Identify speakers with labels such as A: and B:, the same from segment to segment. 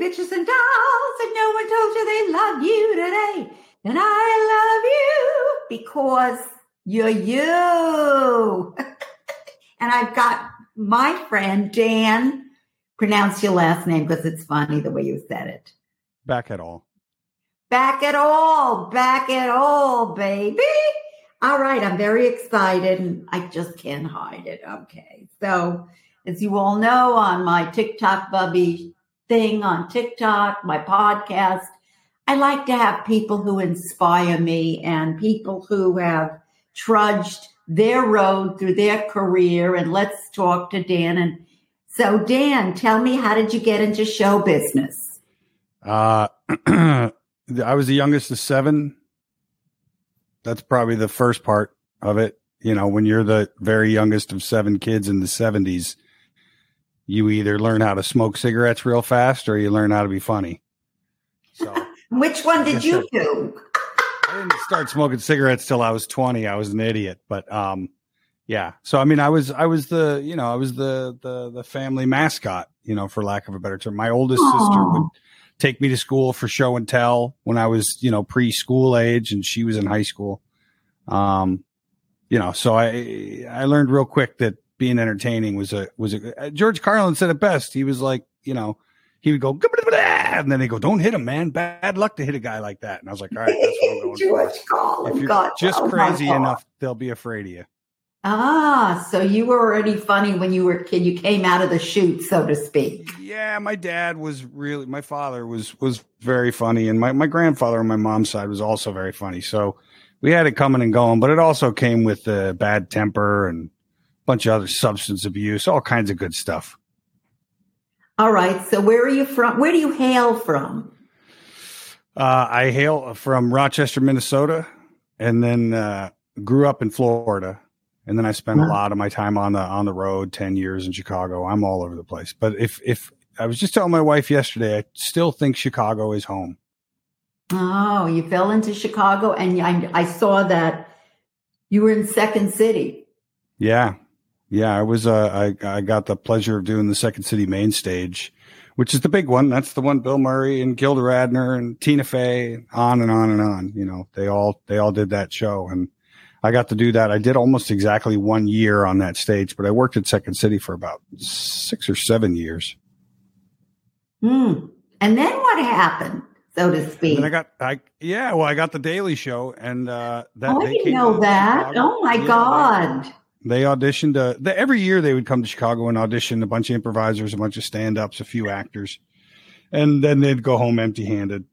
A: bitches and dolls, and no one told you they love you today. And I love you because you're you. and I've got my friend Dan. Pronounce your last name because it's funny the way you said it.
B: Bakkedahl.
A: Back at all. Bakkedahl, baby. All right. I'm very excited and I just can't hide it. Okay. So, as you all know, on my TikTok Bubby thing on TikTok, my podcast, I like to have people who inspire me and people who have trudged their road through their career. And let's talk to Dan. And so, Dan, tell me, how did you get into show business?
B: Uh, I was the youngest of seven. That's probably the first part of it. You know, when you're the very youngest of seven kids in the 70s, you either learn how to smoke cigarettes real fast or you learn how to be funny.
A: So, which one did you do?
B: I didn't start smoking cigarettes till I was 20. I was an idiot, but um yeah. So I mean, I was I was the, you know, I was the the the family mascot, you know, for lack of a better term. My oldest Aww. sister would take me to school for show and tell when I was, you know, preschool age and she was in high school. Um you know, so I I learned real quick that being entertaining was a was a uh, George Carlin said it best. He was like, you know, he would go and then they go, "Don't hit him, man. Bad luck to hit a guy like that." And I was like, "All right, that's what I'm going George for." Carlin, if you're God, just oh crazy enough, they'll be afraid of you.
A: Ah, so you were already funny when you were a kid. You came out of the chute, so to speak.
B: Yeah, my dad was really. My father was was very funny, and my my grandfather on my mom's side was also very funny. So we had it coming and going, but it also came with the bad temper and bunch of other substance abuse, all kinds of good stuff.
A: All right. So where are you from? Where do you hail from?
B: Uh, I hail from Rochester, Minnesota, and then uh, grew up in Florida. And then I spent a lot of my time on the on the road, ten years in Chicago. I'm all over the place. But if if I was just telling my wife yesterday, I still think Chicago is home.
A: Oh, you fell into Chicago, and I, I saw that you were in Second City.
B: Yeah, yeah, I was. Uh, I I got the pleasure of doing the Second City main stage, which is the big one. That's the one Bill Murray and Gilda Radner and Tina Fey, on and on and on. You know, they all they all did that show, and I got to do that. I did almost exactly one year on that stage, but I worked at Second City for about six or seven years.
A: Hmm. And then what happened? so to speak.
B: And I got, I yeah, well, I got the Daily Show, and uh,
A: that oh, I didn't know that. Oh my yeah, god!
B: They auditioned uh, the, every year. They would come to Chicago and audition a bunch of improvisers, a bunch of stand-ups, a few actors, and then they'd go home empty-handed.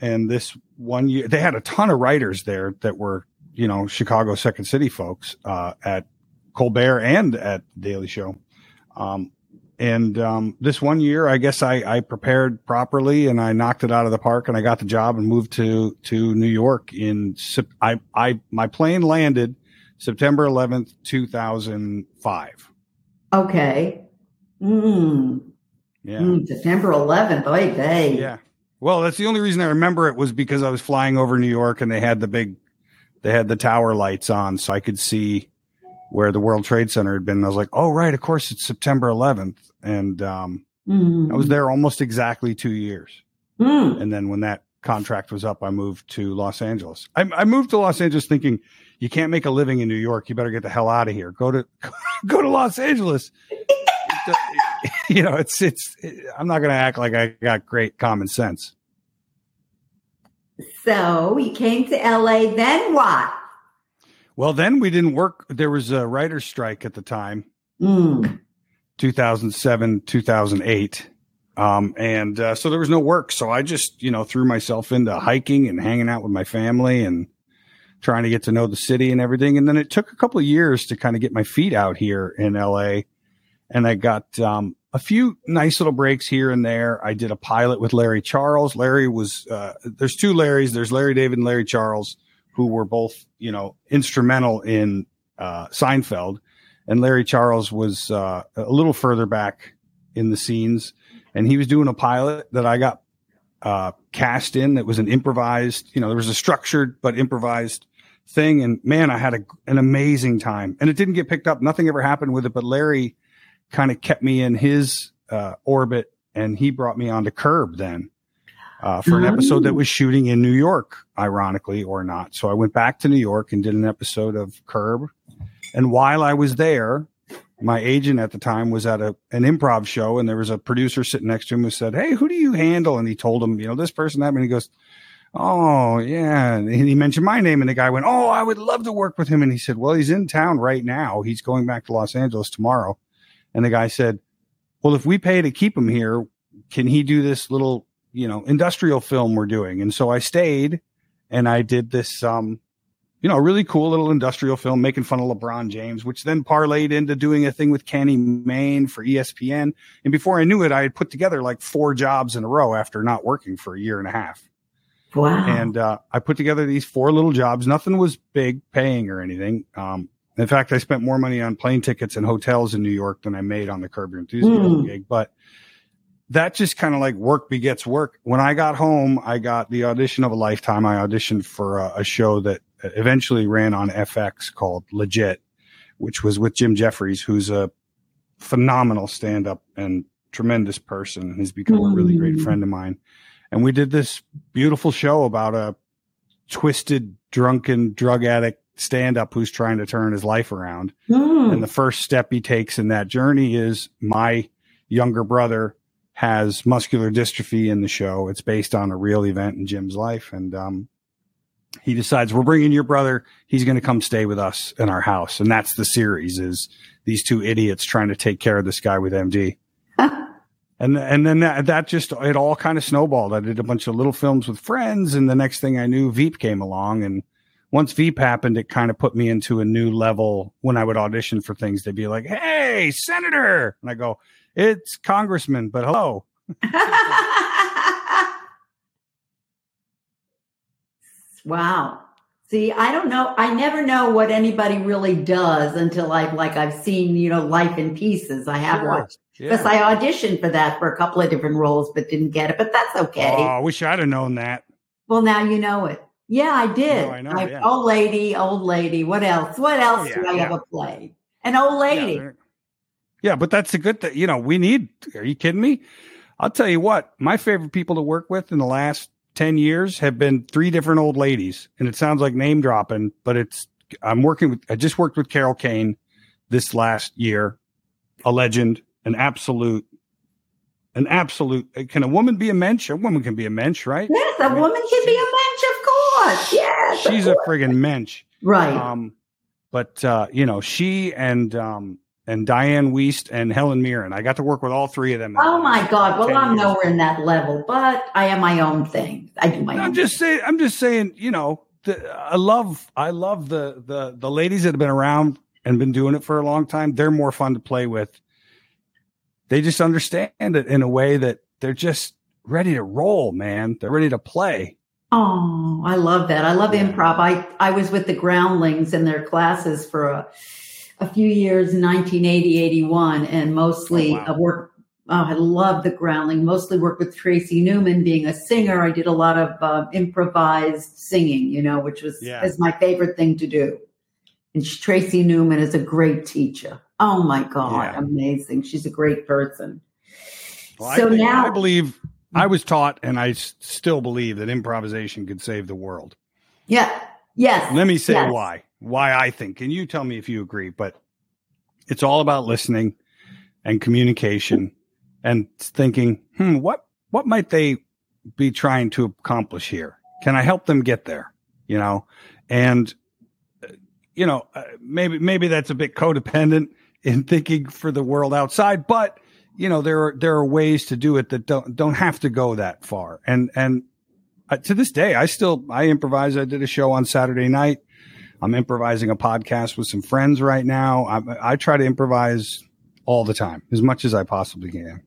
B: And this one year, they had a ton of writers there that were, you know, Chicago Second City folks uh, at Colbert and at Daily Show. Um, and um, this one year, I guess I, I, prepared properly and I knocked it out of the park and I got the job and moved to to New York. In I I my plane landed September 11th, 2005.
A: Okay. Mm. Yeah. Mm, September 11th. Oy vey.
B: Yeah. Well, that's the only reason I remember it was because I was flying over New York and they had the big, they had the tower lights on so I could see where the World Trade Center had been. I was like, oh, right. Of course, it's September 11th. And um, mm. I was there almost exactly two years. Mm. And then when that contract was up, I moved to Los Angeles. I, I moved to Los Angeles thinking you can't make a living in New York. You better get the hell out of here. Go to go to Los Angeles. you know, it's it's. I'm not going to act like I got great common sense.
A: So you came to LA. Then what?
B: Well, then we didn't work. There was a writer's strike at the time, mm. 2007, 2008. Um, and uh, so there was no work. So I just, you know, threw myself into hiking and hanging out with my family and trying to get to know the city and everything. And then it took a couple of years to kind of get my feet out here in LA. And I got um, a few nice little breaks here and there. I did a pilot with Larry Charles. Larry was, uh, there's two Larrys. There's Larry David and Larry Charles, who were both, you know, instrumental in uh, Seinfeld. And Larry Charles was uh, a little further back in the scenes. And he was doing a pilot that I got uh, cast in that was an improvised, you know, there was a structured but improvised thing. And man, I had a, an amazing time. And it didn't get picked up. Nothing ever happened with it, but Larry kind of kept me in his uh, orbit and he brought me on to Curb then uh, for an episode that was shooting in New York, ironically or not. So I went back to New York and did an episode of Curb. And while I was there, my agent at the time was at a, an improv show and there was a producer sitting next to him who said, Hey, who do you handle? And he told him, you know, this person, that, and he goes, Oh, yeah. And he mentioned my name and the guy went, Oh, I would love to work with him. And he said, Well, he's in town right now. He's going back to Los Angeles tomorrow. And the guy said, Well, if we pay to keep him here, can he do this little you know, industrial film we're doing. And so I stayed and I did this, um, you know, really cool little industrial film making fun of LeBron James, which then parlayed into doing a thing with Kenny Mayne for ESPN. And before I knew it, I had put together like four jobs in a row after not working for a year and a half.
A: Wow.
B: And uh, I put together these four little jobs. Nothing was big paying or anything. Um, in fact, I spent more money on plane tickets and hotels in New York than I made on the Curb Your Enthusiasm mm. gig. But that just kind of like work begets work. When I got home, I got the audition of a lifetime. I auditioned for a, a show that eventually ran on FX called Legit, which was with Jim Jefferies, who's a phenomenal stand up and tremendous person. He's become mm. a really great mm. friend of mine. And we did this beautiful show about a twisted, drunken, drug addict stand up who's trying to turn his life around. Mm. And the first step he takes in that journey is my younger brother has muscular dystrophy in the show. It's based on a real event in Jim's life. And, um, he decides we're bringing your brother. He's going to come stay with us in our house. And that's the series is these two idiots trying to take care of this guy with MD. And, and then that, that just, it all kind of snowballed. I did a bunch of little films with friends. And the next thing I knew, Veep came along. And once Veep happened, it kind of put me into a new level when I would audition for things. They'd be like, Hey, Senator. And I go, it's Congressman, but hello.
A: wow. See, I don't know. I never know what anybody really does until I've like I've seen, you know, Life in Pieces. I have sure. watched because yeah. I auditioned for that for a couple of different roles, but didn't get it. But that's okay.
B: Oh, I wish I'd have known that.
A: Well, now you know it. Yeah, I did. No, I know, yeah. Old lady, old lady. What else? What oh, else oh, yeah, do I ever play? An old lady.
B: Yeah, but that's a good thing. You know, we need. Are you kidding me? I'll tell you what. My favorite people to work with in the last ten years have been three different old ladies, and it sounds like name dropping, but it's. I'm working with. I just worked with Carol Kane this last year, a legend, an absolute, an absolute. Can a woman be a mensch? A woman can be a mensch, right?
A: Yes, a I mean, woman can be a mensch, of course. Yes,
B: she's a friggin' mensch,
A: right? Um,
B: but uh, you know, she and um, and Dianne Wiest and Helen Mirren. I got to work with all three of them.
A: Oh my God! Well, I'm years. nowhere in that level, but I am my own thing. I do my.
B: I'm just saying. I'm just saying. You know, the, I love. I love the the the ladies that have been around and been doing it for a long time. They're more fun to play with. They just understand it in a way that they're just ready to roll, man. They're ready to play.
A: Oh, I love that. I love improv. I I was with the Groundlings in their classes for a a few years, 1980, 81, and mostly oh, wow. work. Oh, I love the groundling. Mostly work with Tracy Newman being a singer. I did a lot of uh, improvised singing, you know, which was yeah. is my favorite thing to do. And Tracy Newman is a great teacher. Oh my God, yeah. amazing. She's a great person.
B: Well, so I, now I believe I was taught and I still believe that improvisation could save the world.
A: Yeah. Yes.
B: Let me say
A: yes.
B: why why I think, and you tell me if you agree, but it's all about listening and communication and thinking, hmm, what what might they be trying to accomplish here? Can I help them get there? You know, and you know, uh, maybe maybe that's a bit codependent in thinking for the world outside, but you know, there are there are ways to do it that don't don't have to go that far. And and uh, to this day, I still I improvise. I did a show on Saturday night I'm improvising a podcast with some friends right now. I, I try to improvise all the time as much as I possibly can.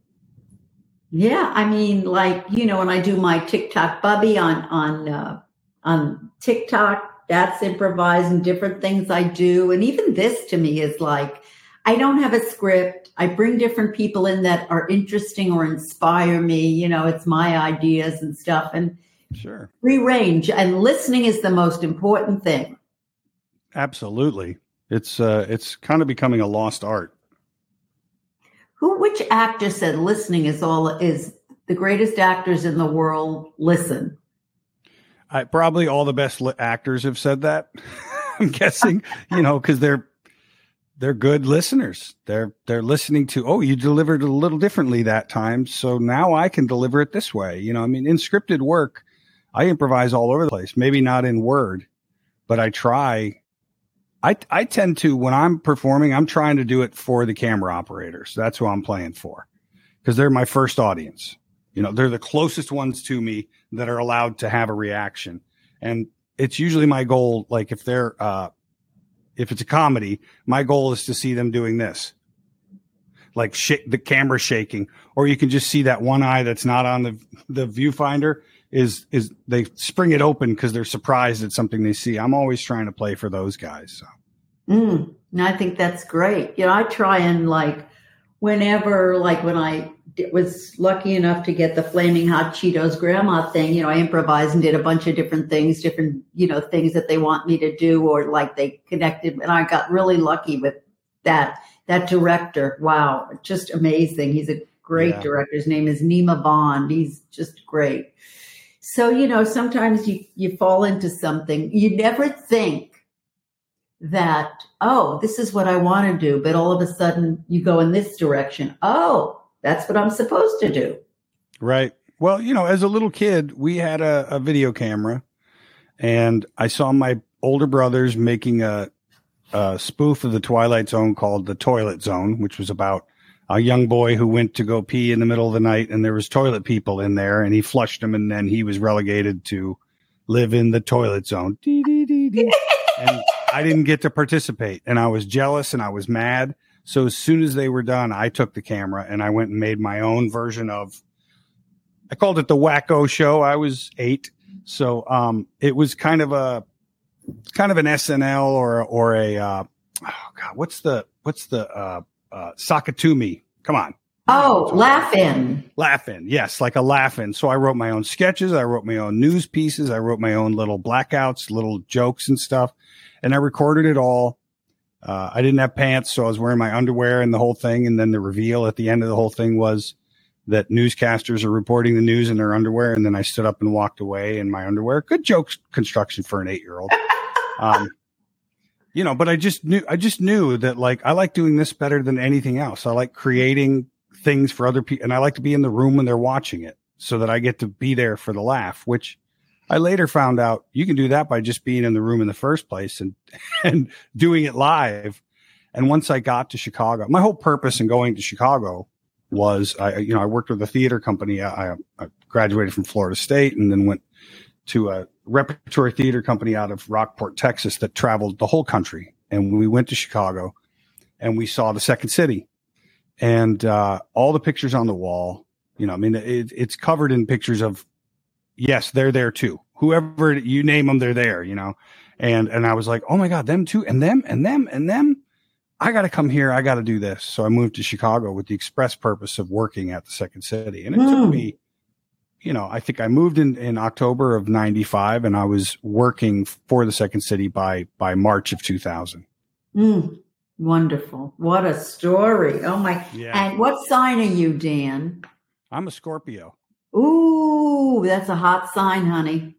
A: Yeah, I mean, like you know, when I do my TikTok bubby on on uh, on TikTok, that's improvising different things I do, and even this to me is like I don't have a script. I bring different people in that are interesting or inspire me. You know, it's my ideas and stuff, and
B: sure
A: free range and listening is the most important thing.
B: Absolutely. It's uh it's kind of becoming a lost art.
A: Who? Which actor said listening is all is the greatest actors in the world listen?
B: I, probably all the best li- actors have said that. I'm guessing, you know, because they're they're good listeners. They're they're listening to, oh, you delivered a little differently that time, so now I can deliver it this way. You know, I mean, in scripted work, I improvise all over the place. Maybe not in word, but I try. I I tend to when I'm performing, I'm trying to do it for the camera operators. That's who I'm playing for, because they're my first audience. You know, they're the closest ones to me that are allowed to have a reaction, and it's usually my goal. Like if they're uh, if it's a comedy, my goal is to see them doing this, like sh- the camera shaking, or you can just see that one eye that's not on the the viewfinder is is they spring it open because they're surprised at something they see. I'm always trying to play for those guys. So,
A: mm, and I think that's great. You know, I try and like whenever, like when I was lucky enough to get the flaming hot Cheetos grandma thing, you know, I improvised and did a bunch of different things, different, you know, things that they want me to do or like they connected. And I got really lucky with that. That director, wow, just amazing. He's a great yeah. director. His name is Nima Bond. He's just great. So, you know, sometimes you, you fall into something. You never think that, oh, this is what I want to do. But all of a sudden you go in this direction. Oh, that's what I'm supposed to do.
B: Right. Well, you know, as a little kid, we had a, a video camera and I saw my older brothers making a, a spoof of the Twilight Zone called The Toilet Zone, which was about a young boy who went to go pee in the middle of the night and there was toilet people in there and he flushed them and then he was relegated to live in the toilet zone. and I didn't get to participate and I was jealous and I was mad. So as soon as they were done, I took the camera and I went and made my own version of. I called it the Wacko Show. I was eight, so um, it was kind of a kind of an SNL or or a uh, oh god, what's the what's the uh, uh, Sakatumi? Come on.
A: Oh, Laugh-In.
B: Laugh-In, yes, like a Laugh-In. So I wrote my own sketches. I wrote my own news pieces. I wrote my own little blackouts, little jokes and stuff, and I recorded it all. Uh, I didn't have pants, so I was wearing my underwear and the whole thing. And then the reveal at the end of the whole thing was that newscasters are reporting the news in their underwear. And then I stood up and walked away in my underwear. Good joke construction for an eight year old. Um, you know, but I just knew, I just knew that like I like doing this better than anything else. I like creating things for other people and I like to be in the room when they're watching it so that I get to be there for the laugh, which I later found out you can do that by just being in the room in the first place and and doing it live. And once I got to Chicago, my whole purpose in going to Chicago was I you know I worked with a theater company. I, I graduated from Florida State and then went to a repertory theater company out of Rockport, Texas that traveled the whole country. And we went to Chicago and we saw the second city and uh, all the pictures on the wall. You know, I mean, it, it's covered in pictures of yes, they're there too. Whoever you name them, they're there, you know? And, and I was like, oh my God, them too. And them and them and them. I got to come here. I got to do this. So I moved to Chicago with the express purpose of working at the second city. And it took hmm. me, you know, I think I moved in, in October of 95 and I was working for the second city by, by March of 2000.
A: Mm. Wonderful. What a story. Oh my. Yeah. And what sign are you, Dan?
B: I'm a Scorpio.
A: Ooh, that's a hot sign, honey.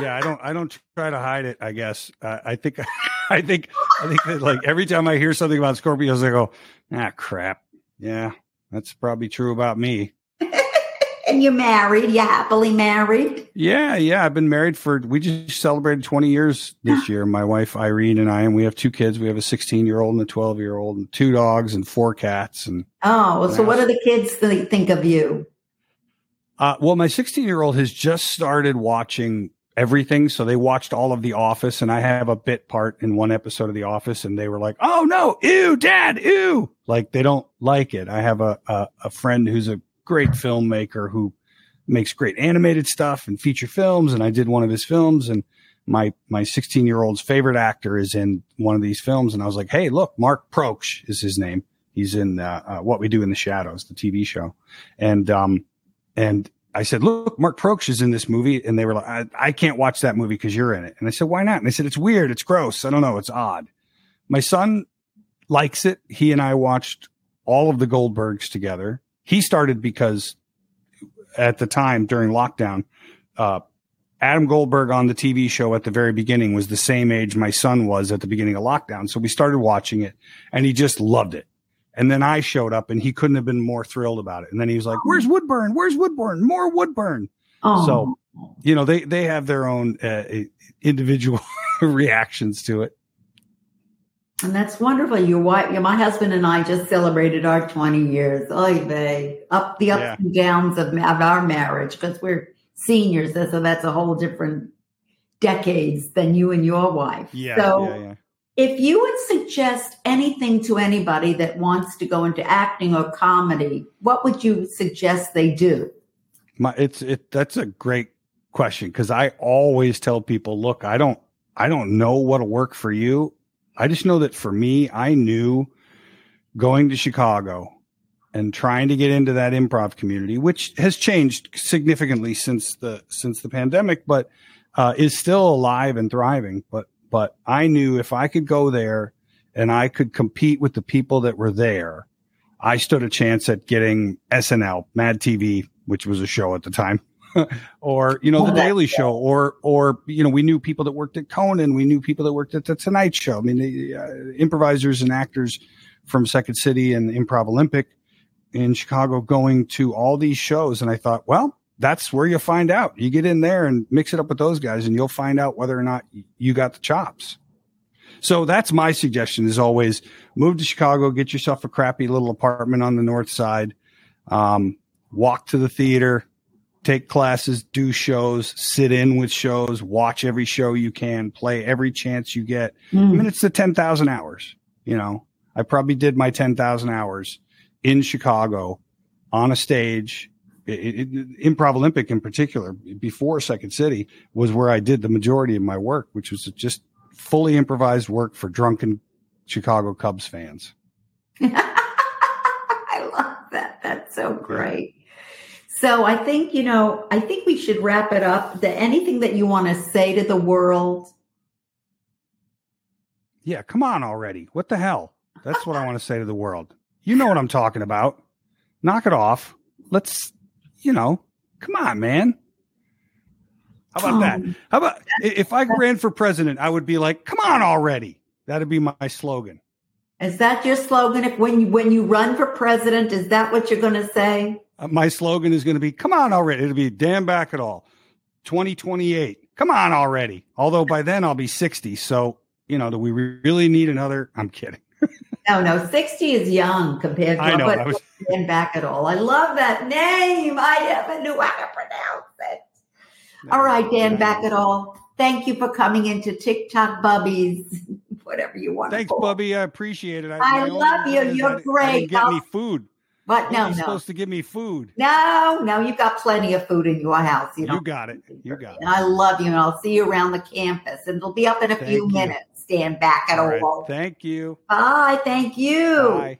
B: Yeah, I don't. I don't try to hide it. I guess. Uh, I think. I think. I think that like every time I hear something about Scorpios, I go, ah, crap. Yeah, that's probably true about me.
A: and you're married. You're happily married.
B: Yeah, yeah. I've been married for. We just celebrated 20 years this year. My wife Irene and I, and we have two kids. We have a 16 year old and a 12 year old, and two dogs and four cats. And
A: oh, well, so what do the kids think of you?
B: Uh, well, my 16 year old has just started watching everything. So they watched all of The Office, and I have a bit part in one episode of The Office, and they were like, "Oh no, ew, Dad, ew!" Like they don't like it. I have a a, a friend who's a great filmmaker who makes great animated stuff and feature films, and I did one of his films, and my my 16 year old's favorite actor is in one of these films, and I was like, "Hey, look, Mark Proksch is his name. He's in uh, uh, What We Do in the Shadows, the TV show," and um, and I said, look, Mark Proksch is in this movie. And they were like, I, I can't watch that movie because you're in it. And I said, why not? And they said, it's weird. It's gross. I don't know. It's odd. My son likes it. He and I watched all of the Goldbergs together. He started because at the time during lockdown, uh, Adam Goldberg on the TV show at the very beginning was the same age my son was at the beginning of lockdown. So we started watching it and he just loved it. And then I showed up and he couldn't have been more thrilled about it. And then he was like, Where's Woodburn? Where's Woodburn? More Woodburn. Oh. So, you know, they, they have their own uh, individual reactions to it.
A: And that's wonderful. Your wife, my husband and I just celebrated our 20 years. Oy vey. Up the ups yeah. and downs of, of our marriage because we're seniors. So that's a whole different decades than you and your wife.
B: Yeah.
A: So
B: yeah, yeah.
A: If you would suggest anything to anybody that wants to go into acting or comedy, what would you suggest they do?
B: My, it's it. That's a great question because I always tell people, look, I don't, I don't know what'll work for you. I just know that for me, I knew going to Chicago and trying to get into that improv community, which has changed significantly since the since the pandemic, but uh, is still alive and thriving. But but I knew if I could go there and I could compete with the people that were there, I stood a chance at getting SNL, Mad TV, which was a show at the time. or you know the Daily Show, or or you know we knew people that worked at Conan, we knew people that worked at the Tonight Show. I mean, the uh, improvisers and actors from Second City and Improv Olympic in Chicago going to all these shows, and I thought, well, that's where you find out. You get in there and mix it up with those guys, and you'll find out whether or not you got the chops. So that's my suggestion: is always move to Chicago, get yourself a crappy little apartment on the north side, um, walk to the theater, take classes, do shows, sit in with shows, watch every show you can, play every chance you get. Mm. I mean, it's the 10,000 hours, you know, I probably did my 10,000 hours in Chicago on a stage. It, it, Improv Olympic in particular, before Second City, was where I did the majority of my work, which was just fully improvised work for drunken Chicago Cubs fans.
A: I love that. That's so great. So I think, you know, I think we should wrap it up. The, anything that you want to say to the world?
B: Yeah, come on already. What the hell? That's what I want to say to the world. You know what I'm talking about. Knock it off. Let's, you know, come on, man. How about oh, that? How about if I ran for president, I would be like, come on already. That'd be my slogan.
A: Is that your slogan? If when you when you run for president, is that what you're going to say?
B: Uh, my slogan is going to be, come on already. It'll be Dan Bakkedahl. 2028. Come on already. Although by then I'll be 60. So, you know, do we really need another? I'm kidding.
A: No, no, 60 is young compared to I know, but was... Bakkedahl. I love that name. I never knew how to pronounce it. No, all right, Dan Bakkedahl. Thank you for coming into TikTok Bubbies, whatever you want.
B: Thanks, Bubby. I appreciate it. I,
A: I love you. You're I, great.
B: I get me food.
A: But no,
B: You're
A: no.
B: supposed to give me food.
A: No, no, you've got plenty of food in your house. You,
B: you got it. You got it.
A: And I love you, and I'll see you around the campus. And it'll be up in a Thank few you. minutes. Stand Bakkedahl.
B: all. Right. Thank you.
A: Bye. Thank you.
B: Bye.